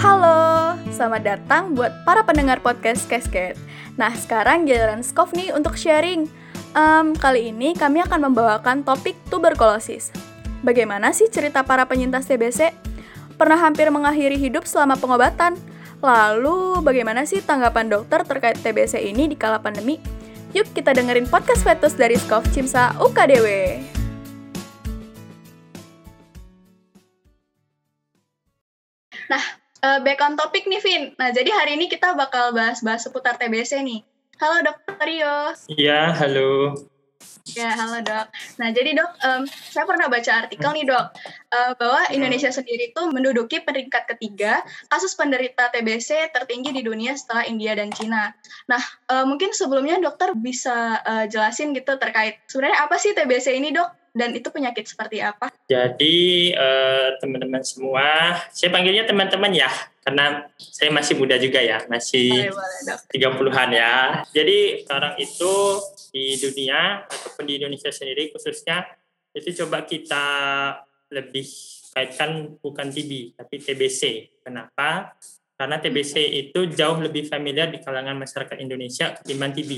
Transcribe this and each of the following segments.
Halo, selamat datang buat para pendengar podcast Casket. Nah, sekarang giliran Skov nih untuk sharing. Um, kali ini kami akan membawakan topik tuberkulosis. Bagaimana sih cerita para penyintas TBC? Pernah hampir mengakhiri hidup selama pengobatan. Lalu, bagaimana sih tanggapan dokter terkait TBC ini di kala pandemi? Yuk kita dengerin podcast Fetus dari Skov Cimsa UKDW. Nah, uh, back on topik nih, Vin. Nah, jadi hari ini kita bakal bahas-bahas seputar TBC nih. Halo, Dokter Rio. Iya, halo. Ya, halo dok. Nah, jadi dok, um, saya pernah baca artikel nih dok, uh, bahwa Indonesia sendiri itu menduduki peringkat ketiga kasus penderita TBC tertinggi di dunia setelah India dan Cina. Nah, uh, mungkin sebelumnya dokter bisa uh, jelasin gitu terkait sebenarnya apa sih TBC ini dok? Dan itu penyakit seperti apa? Jadi uh, teman-teman semua, saya panggilnya teman-teman ya, karena saya masih muda juga ya, masih tiga puluhan ya. Jadi sekarang itu di dunia ataupun di Indonesia sendiri khususnya itu coba kita lebih kaitkan bukan TB tapi TBC. Kenapa? Karena TBC itu jauh lebih familiar di kalangan masyarakat Indonesia ketimbang TB.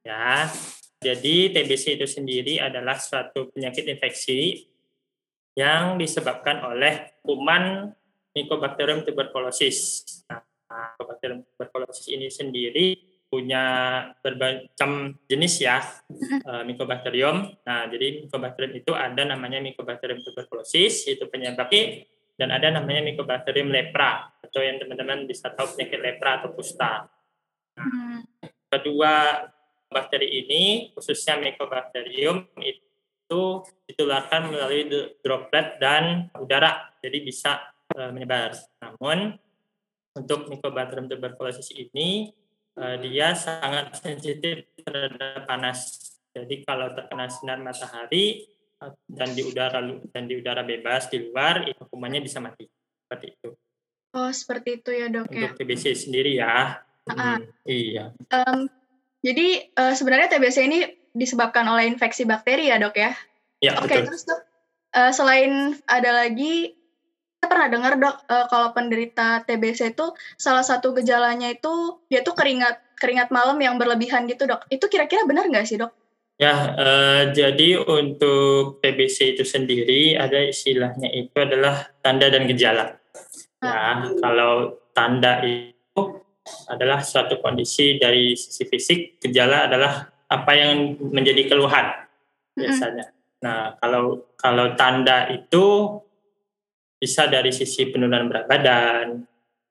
Ya, jadi TBC itu sendiri adalah suatu penyakit infeksi yang disebabkan oleh kuman Mycobacterium tuberculosis. Nah, Mycobacterium tuberculosis ini sendiri punya berbagai jenis ya uh, Mycobacterium. Nah, jadi Mycobacterium itu ada namanya Mycobacterium tuberculosis itu penyebab dan ada namanya Mycobacterium lepra atau yang teman-teman bisa tahu penyakit lepra atau kusta. Nah, kedua bakteri ini khususnya Mycobacterium itu ditularkan melalui droplet dan udara, jadi bisa uh, menyebar. Namun untuk Mycobacterium tuberculosis ini uh, dia sangat sensitif terhadap panas. Jadi kalau terkena sinar matahari uh, dan di udara dan di udara bebas di luar, hukumannya bisa mati. Seperti itu. Oh, seperti itu ya, Dok ya. Untuk TBC sendiri ya. -uh. Hmm, iya. Um, jadi uh, sebenarnya TBC ini disebabkan oleh infeksi bakteri ya, Dok ya? Ya, Oke, okay, terus Dok, uh, selain ada lagi saya pernah dengar dok uh, kalau penderita TBC itu salah satu gejalanya itu dia tuh keringat keringat malam yang berlebihan gitu dok. Itu kira-kira benar nggak sih dok? Ya, uh, jadi untuk TBC itu sendiri ada istilahnya itu adalah tanda dan gejala. Ya, ah. kalau tanda itu adalah suatu kondisi dari sisi fisik, gejala adalah apa yang menjadi keluhan biasanya. Hmm. Nah, kalau kalau tanda itu bisa dari sisi penurunan berat badan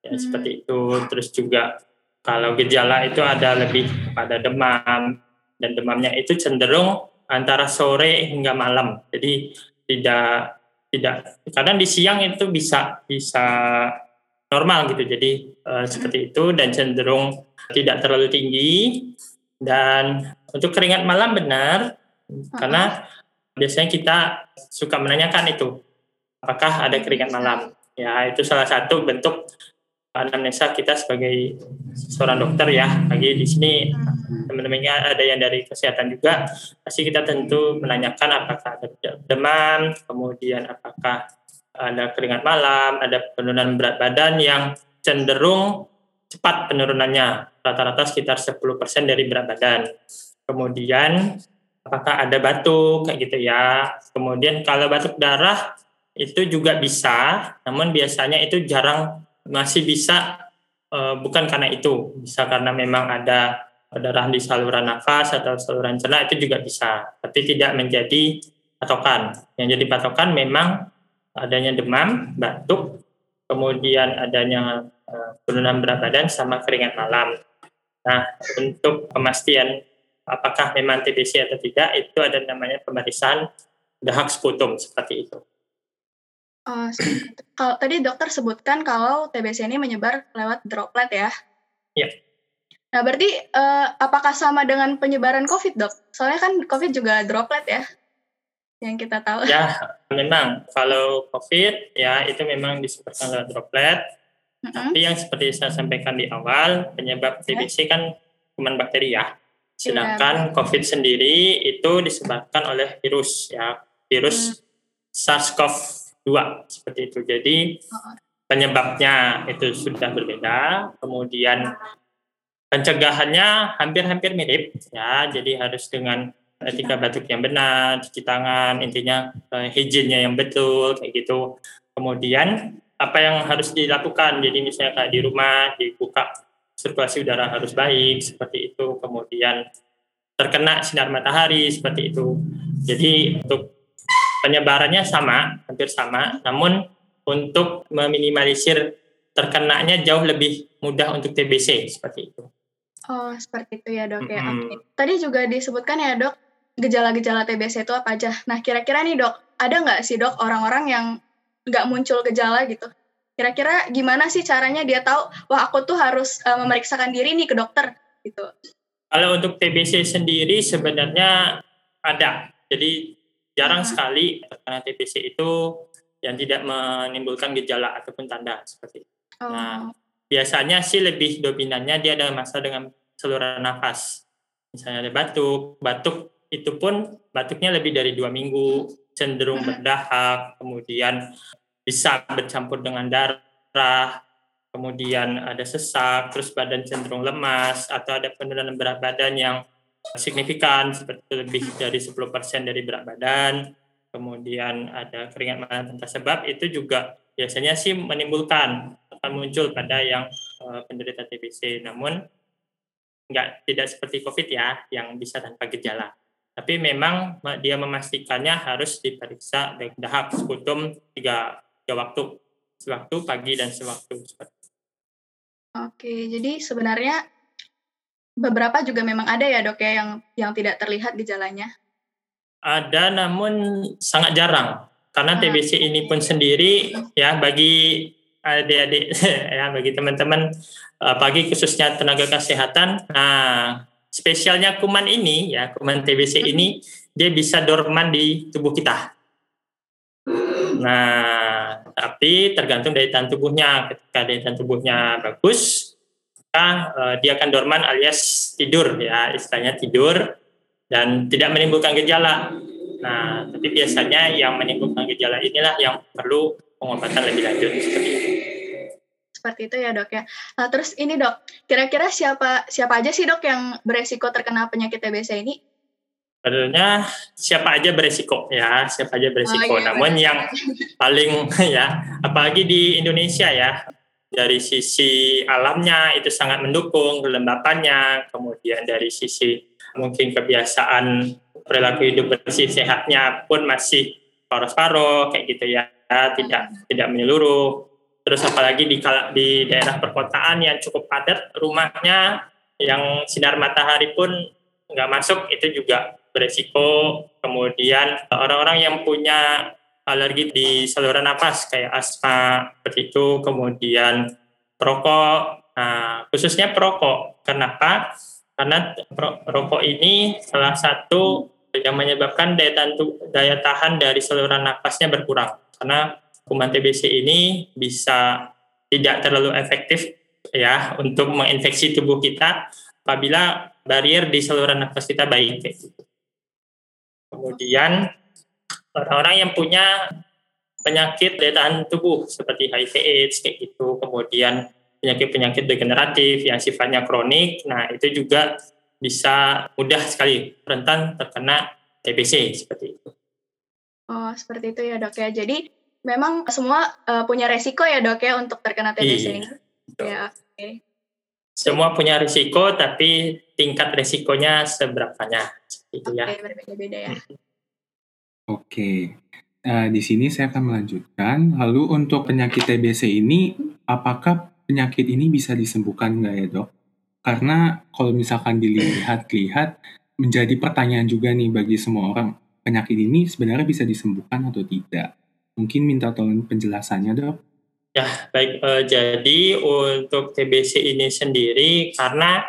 ya hmm. seperti itu terus juga kalau gejala itu ada lebih pada demam dan demamnya itu cenderung antara sore hingga malam jadi tidak tidak kadang di siang itu bisa bisa normal gitu. Jadi uh, seperti itu dan cenderung tidak terlalu tinggi. Dan untuk keringat malam benar karena biasanya kita suka menanyakan itu apakah ada keringat malam. Ya, itu salah satu bentuk anamnesa kita sebagai seorang dokter ya. Lagi di sini teman-temannya ada yang dari kesehatan juga, pasti kita tentu menanyakan apakah ada demam, kemudian apakah ada keringat malam, ada penurunan berat badan yang cenderung cepat penurunannya, rata-rata sekitar 10% dari berat badan. Kemudian apakah ada batuk kayak gitu ya. Kemudian kalau batuk darah itu juga bisa, namun biasanya itu jarang masih bisa uh, bukan karena itu, bisa karena memang ada darah di saluran nafas atau saluran cerna itu juga bisa, tapi tidak menjadi patokan. Yang jadi patokan memang adanya demam, batuk, kemudian adanya uh, penurunan berat badan sama keringat malam. Nah, untuk pemastian apakah memang TBC atau tidak, itu ada namanya pemeriksaan dahak sputum seperti itu. Uh, kalau tadi dokter sebutkan kalau TBC ini menyebar lewat droplet ya. Iya. Nah, berarti uh, apakah sama dengan penyebaran COVID, Dok? Soalnya kan COVID juga droplet ya. Yang kita tahu. Ya, memang kalau COVID ya itu memang disebabkan lewat droplet. Mm -hmm. Tapi yang seperti saya sampaikan di awal, penyebab TBC kan kuman bakteri ya. Sedangkan yeah. COVID sendiri itu disebabkan oleh virus ya, virus mm. SARS-CoV dua seperti itu. Jadi penyebabnya itu sudah berbeda, kemudian pencegahannya hampir-hampir mirip ya, jadi harus dengan etika batuk yang benar, cuci tangan, intinya uh, hygiene yang betul kayak gitu. Kemudian apa yang harus dilakukan? Jadi misalnya kayak di rumah dibuka sirkulasi udara harus baik seperti itu. Kemudian terkena sinar matahari seperti itu. Jadi untuk penyebarannya sama, hampir sama, namun untuk meminimalisir terkenanya jauh lebih mudah untuk TBC seperti itu. Oh, seperti itu ya dok ya. Mm -hmm. Oke. Tadi juga disebutkan ya dok, gejala-gejala TBC itu apa aja. Nah, kira-kira nih dok, ada nggak sih dok orang-orang yang nggak muncul gejala gitu? Kira-kira gimana sih caranya dia tahu, wah aku tuh harus uh, memeriksakan diri nih ke dokter gitu? Kalau untuk TBC sendiri sebenarnya ada. Jadi jarang hmm. sekali karena TBC itu yang tidak menimbulkan gejala ataupun tanda seperti itu. Oh. Nah, biasanya sih lebih dominannya dia ada masalah dengan saluran nafas. Misalnya ada batuk, batuk itu pun batuknya lebih dari dua minggu, cenderung hmm. berdahak, kemudian bisa bercampur dengan darah, kemudian ada sesak, terus badan cenderung lemas, atau ada penurunan berat badan yang signifikan, seperti lebih dari 10% dari berat badan, kemudian ada keringat mata tanpa sebab itu juga biasanya sih menimbulkan akan muncul pada yang uh, penderita TBC namun nggak tidak seperti COVID ya yang bisa tanpa gejala tapi memang dia memastikannya harus diperiksa dahak sekutum tiga, tiga waktu. Sewaktu pagi dan sewaktu Oke, jadi sebenarnya beberapa juga memang ada ya dok ya yang yang tidak terlihat gejalanya. Ada namun sangat jarang. Karena TBC ini pun sendiri ya bagi adik-adik ya bagi teman-teman eh, pagi khususnya tenaga kesehatan. Nah spesialnya kuman ini ya kuman TBC ini dia bisa dorman di tubuh kita nah tapi tergantung dari tahan tubuhnya ketika daya tahan tubuhnya bagus maka uh, dia akan dorman alias tidur ya istilahnya tidur dan tidak menimbulkan gejala. Nah, tapi biasanya yang menimbulkan gejala inilah yang perlu pengobatan lebih lanjut seperti itu. Seperti itu ya dok ya. Nah terus ini dok, kira-kira siapa siapa aja sih dok yang beresiko terkena penyakit TBC ini? Sebenarnya siapa aja beresiko ya, siapa aja beresiko. Oh, iya, Namun benar. yang paling ya, apalagi di Indonesia ya, dari sisi alamnya itu sangat mendukung kelembapannya, kemudian dari sisi mungkin kebiasaan perilaku hidup bersih sehatnya pun masih paruh-paruh kayak gitu ya tidak tidak menyeluruh terus apalagi di di daerah perkotaan yang cukup padat rumahnya yang sinar matahari pun nggak masuk itu juga beresiko. Kemudian orang-orang yang punya alergi di saluran nafas kayak asma seperti itu. Kemudian perokok. Nah khususnya perokok. Kenapa? Karena rokok ini salah satu yang menyebabkan daya tahan, daya tahan dari saluran nafasnya berkurang. Karena kuman TBC ini bisa tidak terlalu efektif ya untuk menginfeksi tubuh kita apabila barrier di saluran nafas kita baik. Kemudian orang-orang yang punya penyakit daya tahan tubuh seperti HIV/AIDS kayak gitu, kemudian penyakit-penyakit degeneratif yang sifatnya kronik. Nah, itu juga bisa mudah sekali rentan terkena TBC seperti itu. Oh, seperti itu ya, Dok ya. Jadi memang semua uh, punya resiko ya, Dok ya untuk terkena TBC iya, ini. Ya, oke. Okay. Semua punya risiko tapi tingkat resikonya seberapanya itu okay, ya. berbeda-beda ya. Oke. Okay. Uh, di sini saya akan melanjutkan. Lalu untuk penyakit TBC ini apakah penyakit ini bisa disembuhkan nggak ya dok? Karena kalau misalkan dilihat-lihat menjadi pertanyaan juga nih bagi semua orang, penyakit ini sebenarnya bisa disembuhkan atau tidak? Mungkin minta tolong penjelasannya dok. Ya baik, uh, jadi untuk TBC ini sendiri karena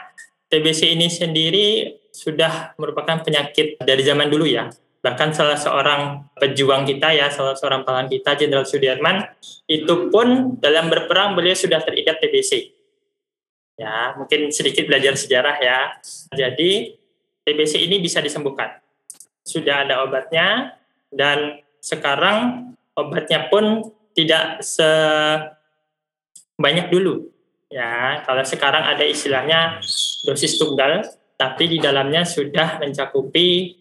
TBC ini sendiri sudah merupakan penyakit dari zaman dulu ya bahkan salah seorang pejuang kita ya, salah seorang pahlawan kita, Jenderal Sudirman, itu pun dalam berperang beliau sudah terikat TBC. Ya, mungkin sedikit belajar sejarah ya. Jadi TBC ini bisa disembuhkan. Sudah ada obatnya dan sekarang obatnya pun tidak se banyak dulu. Ya, kalau sekarang ada istilahnya dosis tunggal, tapi di dalamnya sudah mencakupi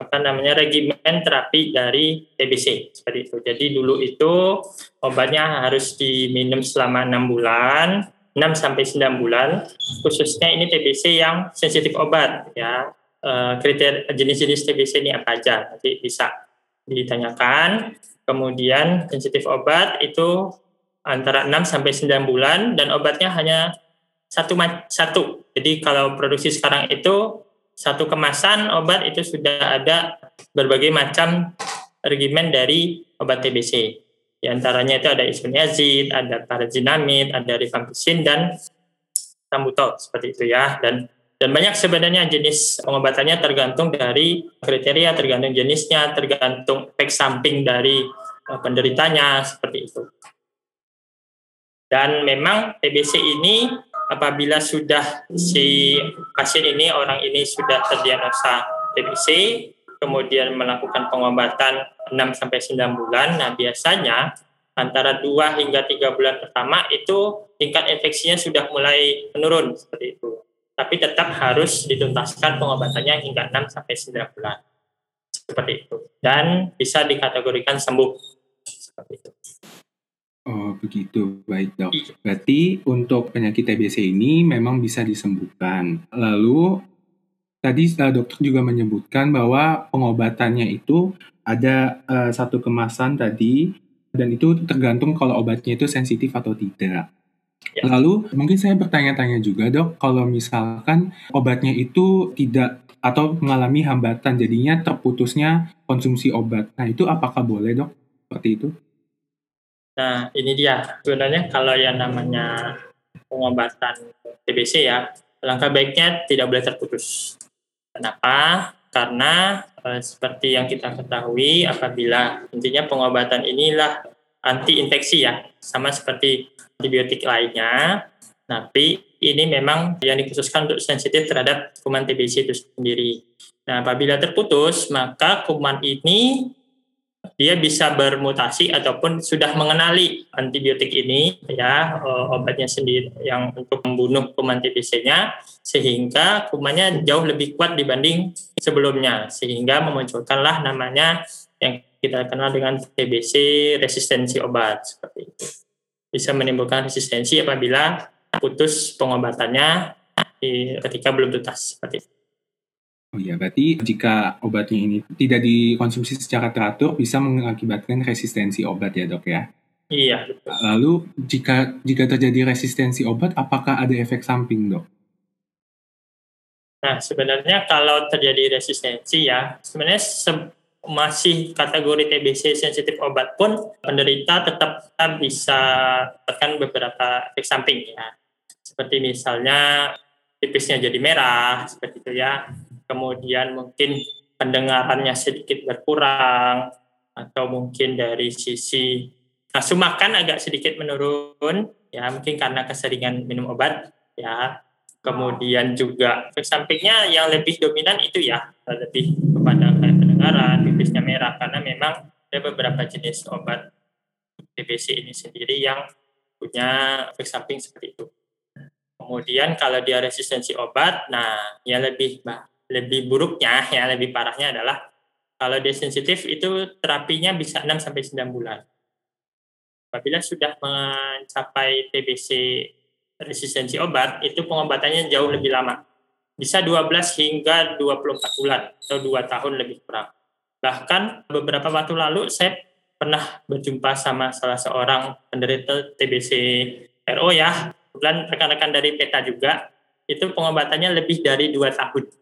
apa namanya regimen terapi dari TBC seperti itu. Jadi dulu itu obatnya harus diminum selama enam bulan, 6 sampai 9 bulan. Khususnya ini TBC yang sensitif obat ya. E, kriteria jenis-jenis TBC ini apa aja? Nanti bisa ditanyakan. Kemudian sensitif obat itu antara 6 sampai 9 bulan dan obatnya hanya satu satu. Jadi kalau produksi sekarang itu satu kemasan obat itu sudah ada berbagai macam regimen dari obat TBC. Di antaranya itu ada isoniazid, ada parazinamid, ada rifampicin dan tambutol seperti itu ya. Dan dan banyak sebenarnya jenis pengobatannya tergantung dari kriteria, tergantung jenisnya, tergantung efek samping dari penderitanya seperti itu. Dan memang TBC ini apabila sudah si pasien ini orang ini sudah terdiagnosa TBC kemudian melakukan pengobatan 6 sampai 9 bulan nah biasanya antara 2 hingga 3 bulan pertama itu tingkat infeksinya sudah mulai menurun seperti itu. Tapi tetap harus dituntaskan pengobatannya hingga 6 sampai 9 bulan. Seperti itu. Dan bisa dikategorikan sembuh itu Oh begitu, baik dok. Iya. Berarti untuk penyakit TBC ini memang bisa disembuhkan. Lalu tadi dokter juga menyebutkan bahwa pengobatannya itu ada uh, satu kemasan tadi dan itu tergantung kalau obatnya itu sensitif atau tidak. Ya. Lalu mungkin saya bertanya-tanya juga dok, kalau misalkan obatnya itu tidak atau mengalami hambatan jadinya terputusnya konsumsi obat. Nah itu apakah boleh dok? Seperti itu? Nah, ini dia. Sebenarnya kalau yang namanya pengobatan TBC ya, langkah baiknya tidak boleh terputus. Kenapa? Karena e, seperti yang kita ketahui, apabila intinya pengobatan inilah anti infeksi ya, sama seperti antibiotik lainnya, tapi ini memang yang dikhususkan untuk sensitif terhadap kuman TBC itu sendiri. Nah, apabila terputus, maka kuman ini dia bisa bermutasi ataupun sudah mengenali antibiotik ini ya eh, obatnya sendiri yang untuk membunuh kuman TBC-nya sehingga kumannya jauh lebih kuat dibanding sebelumnya sehingga memunculkanlah namanya yang kita kenal dengan TBC resistensi obat seperti itu bisa menimbulkan resistensi apabila putus pengobatannya ketika belum tuntas seperti itu. Oh iya, berarti jika obatnya ini tidak dikonsumsi secara teratur bisa mengakibatkan resistensi obat ya dok ya? Iya. Lalu jika jika terjadi resistensi obat, apakah ada efek samping dok? Nah sebenarnya kalau terjadi resistensi ya, sebenarnya se masih kategori TBC sensitif obat pun penderita tetap bisa tekan beberapa efek samping ya. Seperti misalnya tipisnya jadi merah, seperti itu ya kemudian mungkin pendengarannya sedikit berkurang atau mungkin dari sisi nafsu makan agak sedikit menurun ya mungkin karena keseringan minum obat ya. Kemudian juga efek sampingnya yang lebih dominan itu ya lebih kepada kayak pendengaran pipisnya merah karena memang ada beberapa jenis obat TBC ini sendiri yang punya efek samping seperti itu. Kemudian kalau dia resistensi obat nah yang lebih lebih buruknya ya lebih parahnya adalah kalau dia sensitif itu terapinya bisa 6 sampai 9 bulan. Apabila sudah mencapai TBC resistensi obat, itu pengobatannya jauh lebih lama. Bisa 12 hingga 24 bulan atau 2 tahun lebih kurang. Bahkan beberapa waktu lalu saya pernah berjumpa sama salah seorang penderita TBC RO ya, kebetulan rekan-rekan dari PETA juga, itu pengobatannya lebih dari 2 tahun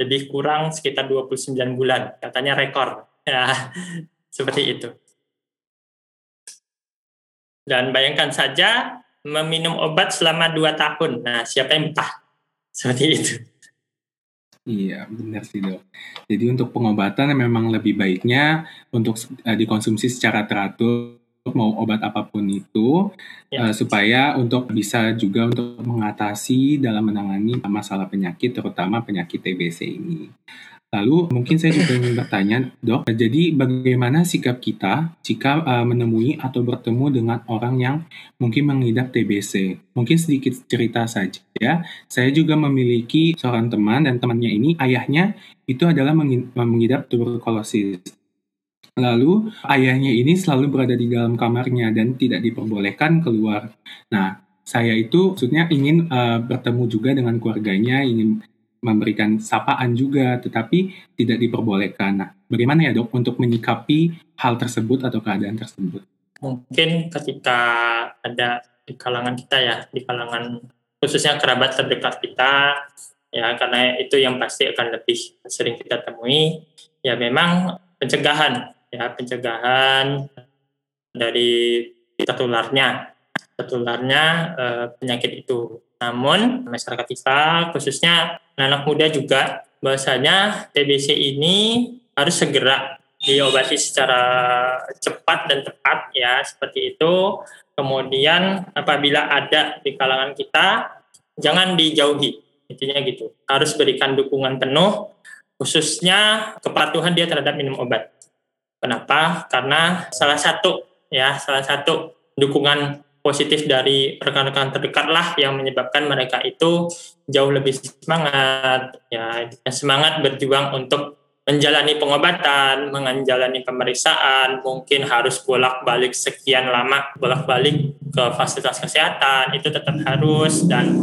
lebih kurang sekitar 29 bulan, katanya rekor. Ya, seperti itu. Dan bayangkan saja meminum obat selama 2 tahun. Nah, siapa yang betah? Seperti itu. Iya, benar sih dok. Jadi untuk pengobatan memang lebih baiknya untuk uh, dikonsumsi secara teratur mau obat apa pun itu ya. uh, supaya untuk bisa juga untuk mengatasi dalam menangani masalah penyakit terutama penyakit TBC ini. Lalu mungkin saya juga ingin bertanya, dok, jadi bagaimana sikap kita jika uh, menemui atau bertemu dengan orang yang mungkin mengidap TBC? Mungkin sedikit cerita saja. Saya juga memiliki seorang teman dan temannya ini ayahnya itu adalah mengidap tuberkulosis. Lalu ayahnya ini selalu berada di dalam kamarnya dan tidak diperbolehkan keluar. Nah, saya itu maksudnya ingin uh, bertemu juga dengan keluarganya, ingin memberikan sapaan juga, tetapi tidak diperbolehkan. Nah, bagaimana ya dok untuk menyikapi hal tersebut atau keadaan tersebut? Mungkin ketika ada di kalangan kita ya, di kalangan khususnya kerabat terdekat kita, ya karena itu yang pasti akan lebih sering kita temui, ya memang pencegahan, ya pencegahan dari tertularnya, tertularnya eh, penyakit itu. Namun masyarakat kita khususnya anak muda juga bahwasanya TBC ini harus segera diobati secara cepat dan tepat ya seperti itu. Kemudian apabila ada di kalangan kita jangan dijauhi intinya gitu. Harus berikan dukungan penuh khususnya kepatuhan dia terhadap minum obat. Kenapa? Karena salah satu ya salah satu dukungan positif dari rekan-rekan terdekat lah yang menyebabkan mereka itu jauh lebih semangat ya semangat berjuang untuk menjalani pengobatan, menjalani pemeriksaan, mungkin harus bolak-balik sekian lama bolak-balik ke fasilitas kesehatan itu tetap harus dan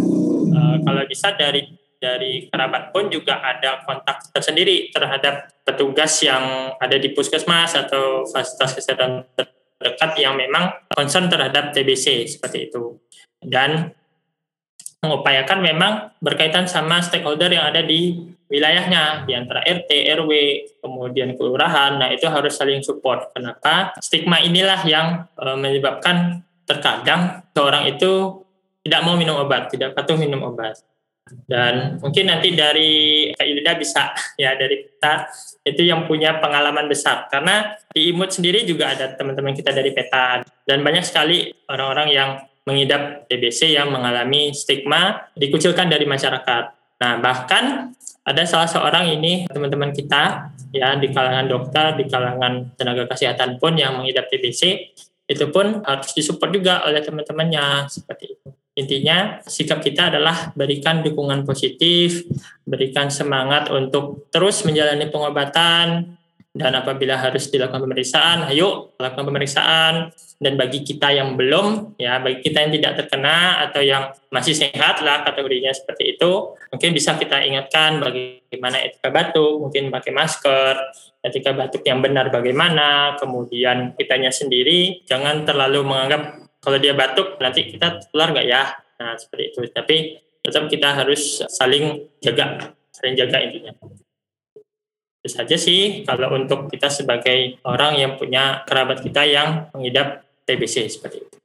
e, kalau bisa dari dari kerabat pun juga ada kontak tersendiri terhadap petugas yang ada di puskesmas atau fasilitas kesehatan terdekat yang memang concern terhadap TBC seperti itu dan mengupayakan memang berkaitan sama stakeholder yang ada di wilayahnya di antara RT, RW, kemudian kelurahan. Nah, itu harus saling support. Kenapa? Stigma inilah yang e, menyebabkan terkadang seorang itu tidak mau minum obat, tidak patuh minum obat. Dan mungkin nanti dari Kak bisa ya dari kita itu yang punya pengalaman besar karena di Imut sendiri juga ada teman-teman kita dari peta dan banyak sekali orang-orang yang mengidap TBC yang mengalami stigma dikucilkan dari masyarakat. Nah, bahkan ada salah seorang ini teman-teman kita ya di kalangan dokter, di kalangan tenaga kesehatan pun yang mengidap TBC itu pun harus disupport juga oleh teman-temannya seperti itu. Intinya sikap kita adalah berikan dukungan positif, berikan semangat untuk terus menjalani pengobatan, dan apabila harus dilakukan pemeriksaan, ayo lakukan pemeriksaan. Dan bagi kita yang belum, ya bagi kita yang tidak terkena atau yang masih sehat lah kategorinya seperti itu, mungkin bisa kita ingatkan bagaimana etika batuk, mungkin pakai masker, etika batuk yang benar bagaimana, kemudian kitanya sendiri jangan terlalu menganggap kalau dia batuk nanti kita keluar nggak ya, nah seperti itu. Tapi tetap kita harus saling jaga, saling jaga intinya. Itu saja sih kalau untuk kita sebagai orang yang punya kerabat kita yang mengidap TBC seperti itu.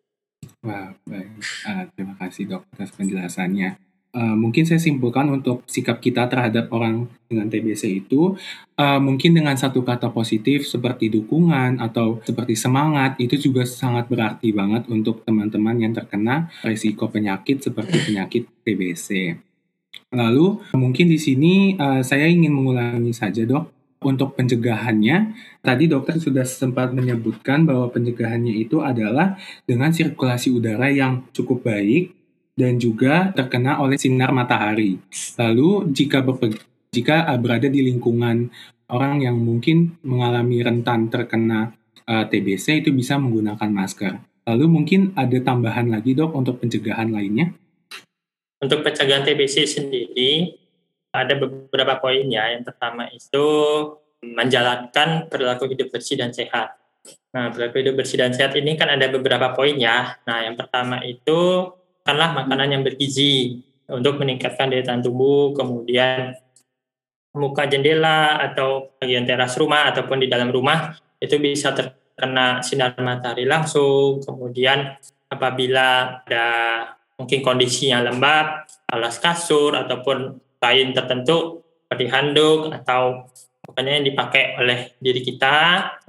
Wah, baik. Uh, terima kasih dok atas penjelasannya. Uh, mungkin saya simpulkan untuk sikap kita terhadap orang dengan TBC itu uh, mungkin dengan satu kata positif seperti dukungan atau seperti semangat itu juga sangat berarti banget untuk teman-teman yang terkena risiko penyakit seperti penyakit TBC. Lalu mungkin di sini uh, saya ingin mengulangi saja dok, untuk pencegahannya, tadi dokter sudah sempat menyebutkan bahwa pencegahannya itu adalah dengan sirkulasi udara yang cukup baik dan juga terkena oleh sinar matahari. Lalu jika jika berada di lingkungan orang yang mungkin mengalami rentan terkena uh, TBC itu bisa menggunakan masker. Lalu mungkin ada tambahan lagi dok untuk pencegahan lainnya? Untuk pencegahan TBC sendiri, ada beberapa poin ya. Yang pertama itu menjalankan perilaku hidup bersih dan sehat. Nah, perilaku hidup bersih dan sehat ini kan ada beberapa poin ya. Nah, yang pertama itu kanlah makanan yang bergizi untuk meningkatkan daya tahan tubuh, kemudian muka jendela atau bagian teras rumah ataupun di dalam rumah itu bisa terkena sinar matahari langsung. Kemudian apabila ada mungkin kondisinya lembab, alas kasur ataupun kain tertentu seperti handuk atau pokoknya yang dipakai oleh diri kita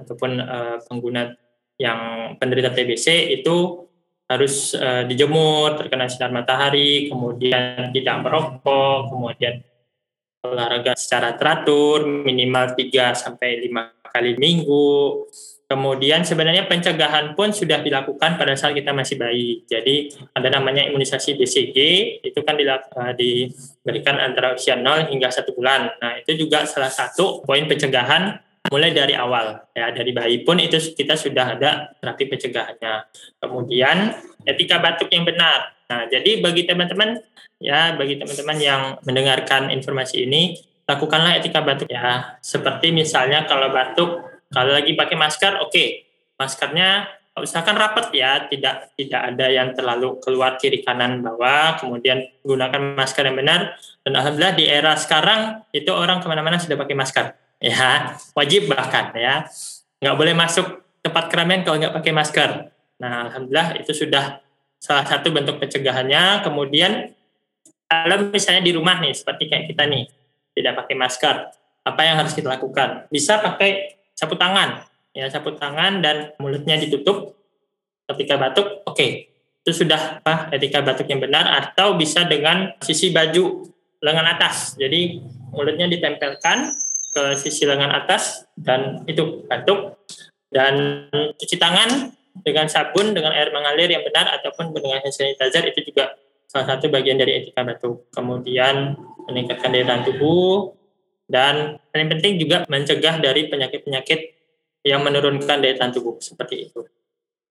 ataupun uh, pengguna yang penderita TBC itu harus uh, dijemur terkena sinar matahari, kemudian tidak merokok, kemudian olahraga secara teratur minimal 3 sampai 5 kali minggu. Kemudian sebenarnya pencegahan pun sudah dilakukan pada saat kita masih bayi. Jadi ada namanya imunisasi BCG, itu kan eh, diberikan antara usia 0 hingga satu bulan. Nah itu juga salah satu poin pencegahan mulai dari awal. Ya dari bayi pun itu kita sudah ada terapi pencegahannya. Kemudian etika batuk yang benar. Nah jadi bagi teman-teman ya bagi teman-teman yang mendengarkan informasi ini lakukanlah etika batuk ya. Seperti misalnya kalau batuk kalau lagi pakai masker, oke, okay. maskernya usahakan rapat ya, tidak tidak ada yang terlalu keluar kiri kanan bawah. Kemudian gunakan masker yang benar. Dan alhamdulillah di era sekarang itu orang ke mana-mana sudah pakai masker, ya wajib bahkan ya, nggak boleh masuk tempat keramaian kalau nggak pakai masker. Nah alhamdulillah itu sudah salah satu bentuk pencegahannya. Kemudian kalau misalnya di rumah nih seperti kayak kita nih tidak pakai masker, apa yang harus kita lakukan? Bisa pakai sapu tangan ya sapu tangan dan mulutnya ditutup ketika batuk oke okay. itu sudah apa etika batuk yang benar atau bisa dengan sisi baju lengan atas jadi mulutnya ditempelkan ke sisi lengan atas dan itu batuk dan cuci tangan dengan sabun dengan air mengalir yang benar ataupun dengan hand sanitizer itu juga salah satu bagian dari etika batuk kemudian meningkatkan daya tahan tubuh dan paling penting juga mencegah dari penyakit-penyakit yang menurunkan daya tahan tubuh seperti itu.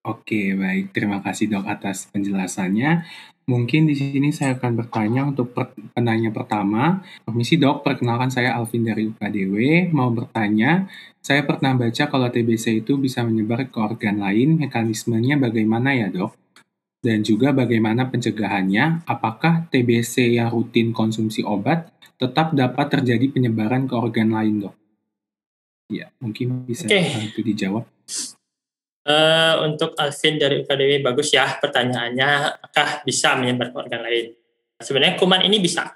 Oke, baik. Terima kasih dok atas penjelasannya. Mungkin di sini saya akan bertanya untuk penanya pertama. Permisi dok, perkenalkan saya Alvin dari UKDW. Mau bertanya, saya pernah baca kalau TBC itu bisa menyebar ke organ lain. Mekanismenya bagaimana ya dok? Dan juga bagaimana pencegahannya? Apakah TBC yang rutin konsumsi obat tetap dapat terjadi penyebaran ke organ lain, dok? Ya, mungkin bisa okay. itu dijawab. Uh, untuk Alvin dari UKDW bagus ya pertanyaannya, apakah bisa menyebar ke organ lain? Sebenarnya kuman ini bisa,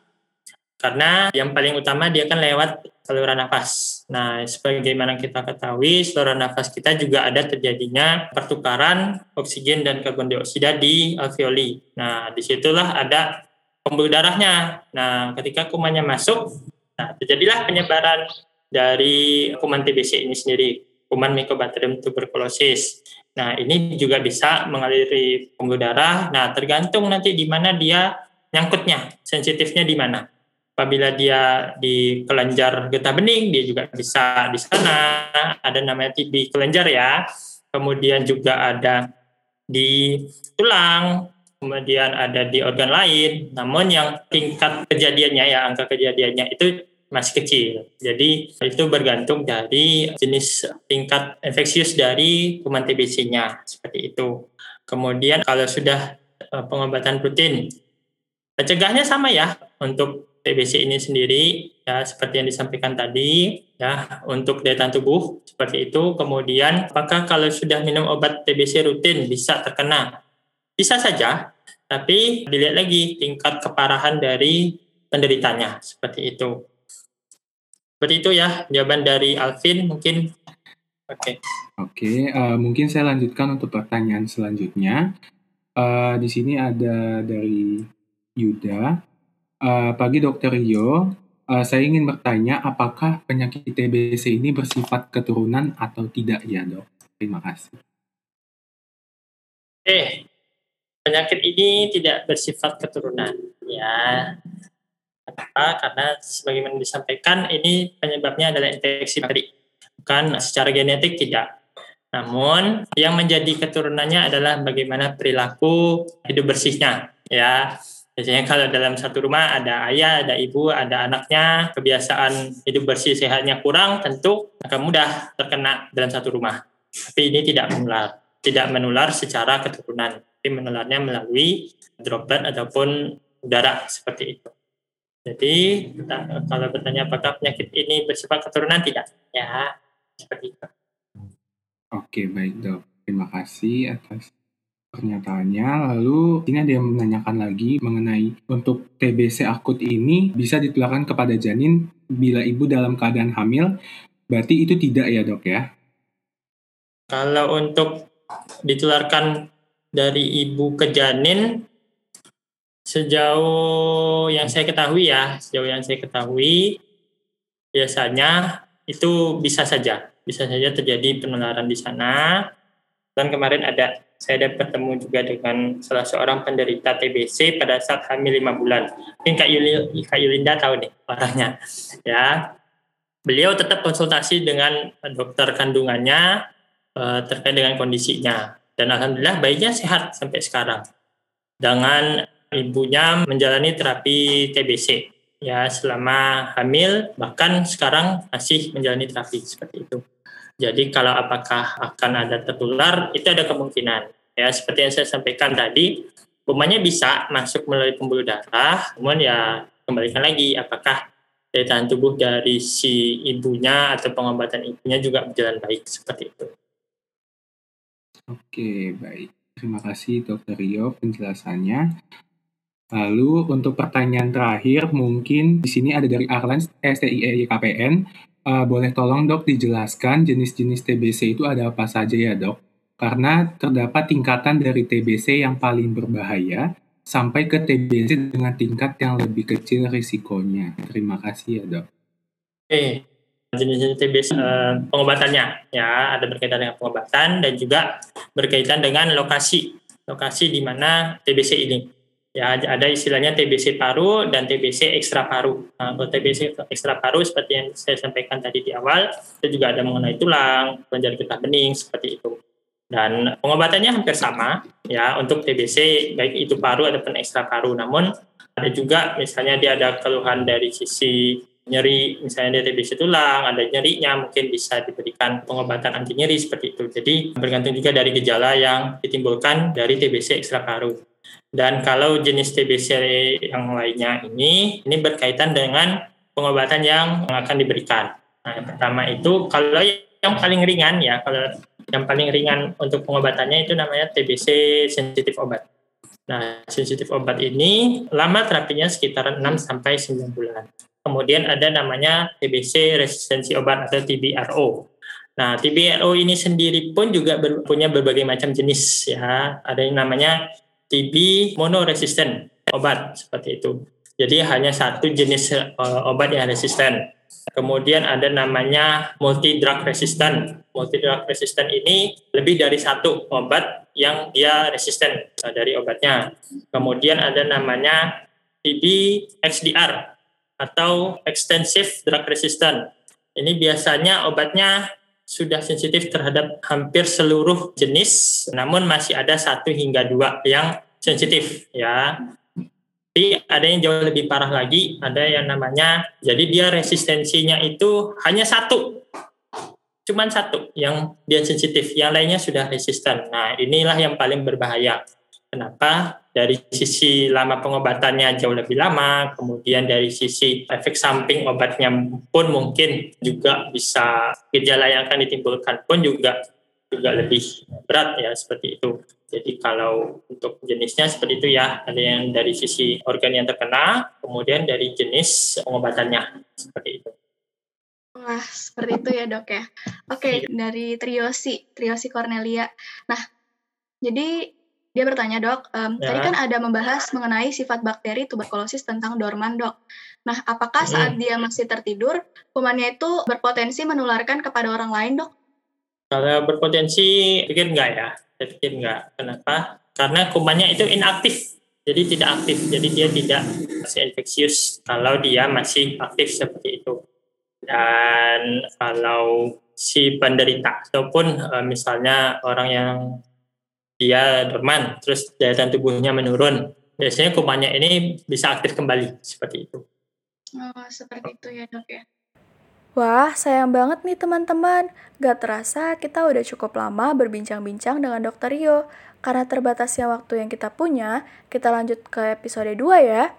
karena yang paling utama dia kan lewat saluran nafas. Nah, sebagaimana kita ketahui, saluran nafas kita juga ada terjadinya pertukaran oksigen dan karbon dioksida di alveoli. Nah, di situlah ada pembuluh darahnya. Nah, ketika kumannya masuk, nah terjadilah penyebaran dari kuman TBC ini sendiri, kuman Mycobacterium tuberculosis. Nah, ini juga bisa mengaliri pembuluh darah. Nah, tergantung nanti di mana dia nyangkutnya, sensitifnya di mana. Apabila dia di kelenjar getah bening, dia juga bisa di sana. Ada namanya TB kelenjar ya. Kemudian juga ada di tulang, kemudian ada di organ lain, namun yang tingkat kejadiannya ya angka kejadiannya itu masih kecil. Jadi itu bergantung dari jenis tingkat infeksius dari kuman TBC-nya seperti itu. Kemudian kalau sudah eh, pengobatan rutin, pencegahnya sama ya untuk TBC ini sendiri ya seperti yang disampaikan tadi ya untuk daya tahan tubuh seperti itu. Kemudian apakah kalau sudah minum obat TBC rutin bisa terkena bisa saja, tapi dilihat lagi tingkat keparahan dari penderitanya seperti itu. Seperti itu ya jawaban dari Alvin mungkin. Oke. Okay. Oke, okay, uh, eh, mungkin saya lanjutkan untuk pertanyaan selanjutnya. Uh, di sini ada dari Yuda. Uh, pagi Dokter Rio, uh, saya ingin bertanya apakah penyakit TBC ini bersifat keturunan atau tidak ya dok? Terima kasih. Oke, penyakit ini tidak bersifat keturunan ya kenapa karena sebagaimana disampaikan ini penyebabnya adalah infeksi bakteri bukan secara genetik tidak. Namun yang menjadi keturunannya adalah bagaimana perilaku hidup bersihnya ya. Biasanya kalau dalam satu rumah ada ayah ada ibu ada anaknya kebiasaan hidup bersih sehatnya kurang tentu akan mudah terkena dalam satu rumah. Tapi ini tidak menular tidak menular secara keturunan tapi menularnya melalui droplet ataupun udara seperti itu. Jadi kalau bertanya apakah penyakit ini bersifat keturunan tidak, ya seperti itu. Oke baik dok, terima kasih atas pernyataannya. Lalu ini ada yang menanyakan lagi mengenai untuk TBC akut ini bisa ditularkan kepada janin bila ibu dalam keadaan hamil, berarti itu tidak ya dok ya? Kalau untuk ditularkan dari ibu ke janin sejauh yang saya ketahui ya sejauh yang saya ketahui biasanya itu bisa saja, bisa saja terjadi penularan di sana. Dan kemarin ada saya ada bertemu juga dengan salah seorang penderita TBC pada saat hamil lima bulan. Mungkin Kak, Yuli, Kak Yulinda tahu nih orangnya. Ya, beliau tetap konsultasi dengan dokter kandungannya uh, terkait dengan kondisinya. Dan alhamdulillah bayinya sehat sampai sekarang. Dengan ibunya menjalani terapi TBC ya selama hamil bahkan sekarang masih menjalani terapi seperti itu. Jadi kalau apakah akan ada tertular itu ada kemungkinan ya seperti yang saya sampaikan tadi umpamanya bisa masuk melalui pembuluh darah kemudian ya kembalikan lagi apakah daya tahan tubuh dari si ibunya atau pengobatan ibunya juga berjalan baik seperti itu. Oke, baik. Terima kasih Dokter Rio penjelasannya. Lalu untuk pertanyaan terakhir mungkin di sini ada dari Arlan STIE KPN. Uh, boleh tolong dok dijelaskan jenis-jenis TBC itu ada apa saja ya dok? Karena terdapat tingkatan dari TBC yang paling berbahaya sampai ke TBC dengan tingkat yang lebih kecil risikonya. Terima kasih ya dok. Oke, jenis-jenis TBC uh, pengobatannya ya ada berkaitan dengan pengobatan dan juga berkaitan dengan lokasi lokasi di mana TBC ini ya ada istilahnya TBC paru dan TBC ekstra paru. Nah, kalau TBC ekstra paru seperti yang saya sampaikan tadi di awal, itu juga ada mengenai tulang, kelenjar getah bening seperti itu. Dan pengobatannya hampir sama ya untuk TBC baik itu paru ataupun ekstra paru. Namun ada juga misalnya dia ada keluhan dari sisi nyeri misalnya dia TBC tulang, ada nyerinya mungkin bisa diberikan pengobatan anti nyeri seperti itu. Jadi bergantung juga dari gejala yang ditimbulkan dari TBC ekstra paru. Dan kalau jenis TBC yang lainnya ini, ini berkaitan dengan pengobatan yang akan diberikan. Nah, yang pertama itu kalau yang paling ringan ya, kalau yang paling ringan untuk pengobatannya itu namanya TBC sensitif obat. Nah, sensitif obat ini lama terapinya sekitar 6 sampai 9 bulan. Kemudian ada namanya TBC resistensi obat atau TBRO. Nah, TBRO ini sendiri pun juga punya berbagai macam jenis ya. Ada yang namanya TB monoresisten obat seperti itu. Jadi hanya satu jenis uh, obat yang resisten. Kemudian ada namanya multi drug resistant. Multi drug resistant ini lebih dari satu obat yang dia resisten uh, dari obatnya. Kemudian ada namanya TB XDR atau extensive drug resistant. Ini biasanya obatnya sudah sensitif terhadap hampir seluruh jenis, namun masih ada satu hingga dua yang sensitif ya. Tapi ada yang jauh lebih parah lagi, ada yang namanya, jadi dia resistensinya itu hanya satu, cuman satu yang dia sensitif, yang lainnya sudah resisten. Nah inilah yang paling berbahaya. Kenapa? Dari sisi lama pengobatannya jauh lebih lama, kemudian dari sisi efek samping obatnya pun mungkin juga bisa gejala yang akan ditimbulkan pun juga juga lebih berat ya seperti itu. Jadi kalau untuk jenisnya seperti itu ya, ada yang dari sisi organ yang terkena, kemudian dari jenis pengobatannya seperti itu. Wah, seperti itu ya dok ya. Oke, okay, dari Triosi, Triosi Cornelia. Nah, jadi dia bertanya dok, um, ya. tadi kan ada membahas mengenai sifat bakteri tuberkulosis tentang dorman dok. Nah, apakah saat hmm. dia masih tertidur, kumannya itu berpotensi menularkan kepada orang lain dok? Kalau berpotensi, pikir enggak ya? Saya pikir enggak. Kenapa? Karena kumannya itu inaktif, jadi tidak aktif. Jadi dia tidak masih infeksius kalau dia masih aktif seperti itu. Dan kalau si penderita ataupun uh, misalnya orang yang dia dorman, terus daya tahan tubuhnya menurun. Biasanya kumannya ini bisa aktif kembali seperti itu. Oh, seperti itu ya dok ya. Wah, sayang banget nih teman-teman. Gak terasa kita udah cukup lama berbincang-bincang dengan Dokter Rio. Karena terbatasnya waktu yang kita punya, kita lanjut ke episode 2 ya.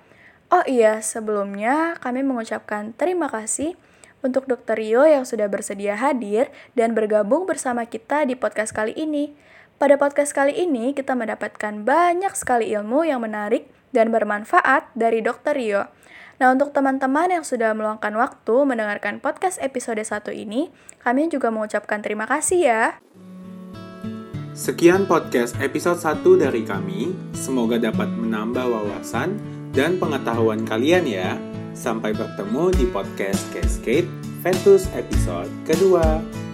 Oh iya, sebelumnya kami mengucapkan terima kasih untuk Dokter Rio yang sudah bersedia hadir dan bergabung bersama kita di podcast kali ini. Pada podcast kali ini, kita mendapatkan banyak sekali ilmu yang menarik dan bermanfaat dari Dr. Rio. Nah, untuk teman-teman yang sudah meluangkan waktu mendengarkan podcast episode 1 ini, kami juga mengucapkan terima kasih ya. Sekian podcast episode 1 dari kami. Semoga dapat menambah wawasan dan pengetahuan kalian ya. Sampai bertemu di podcast Cascade Ventus episode kedua.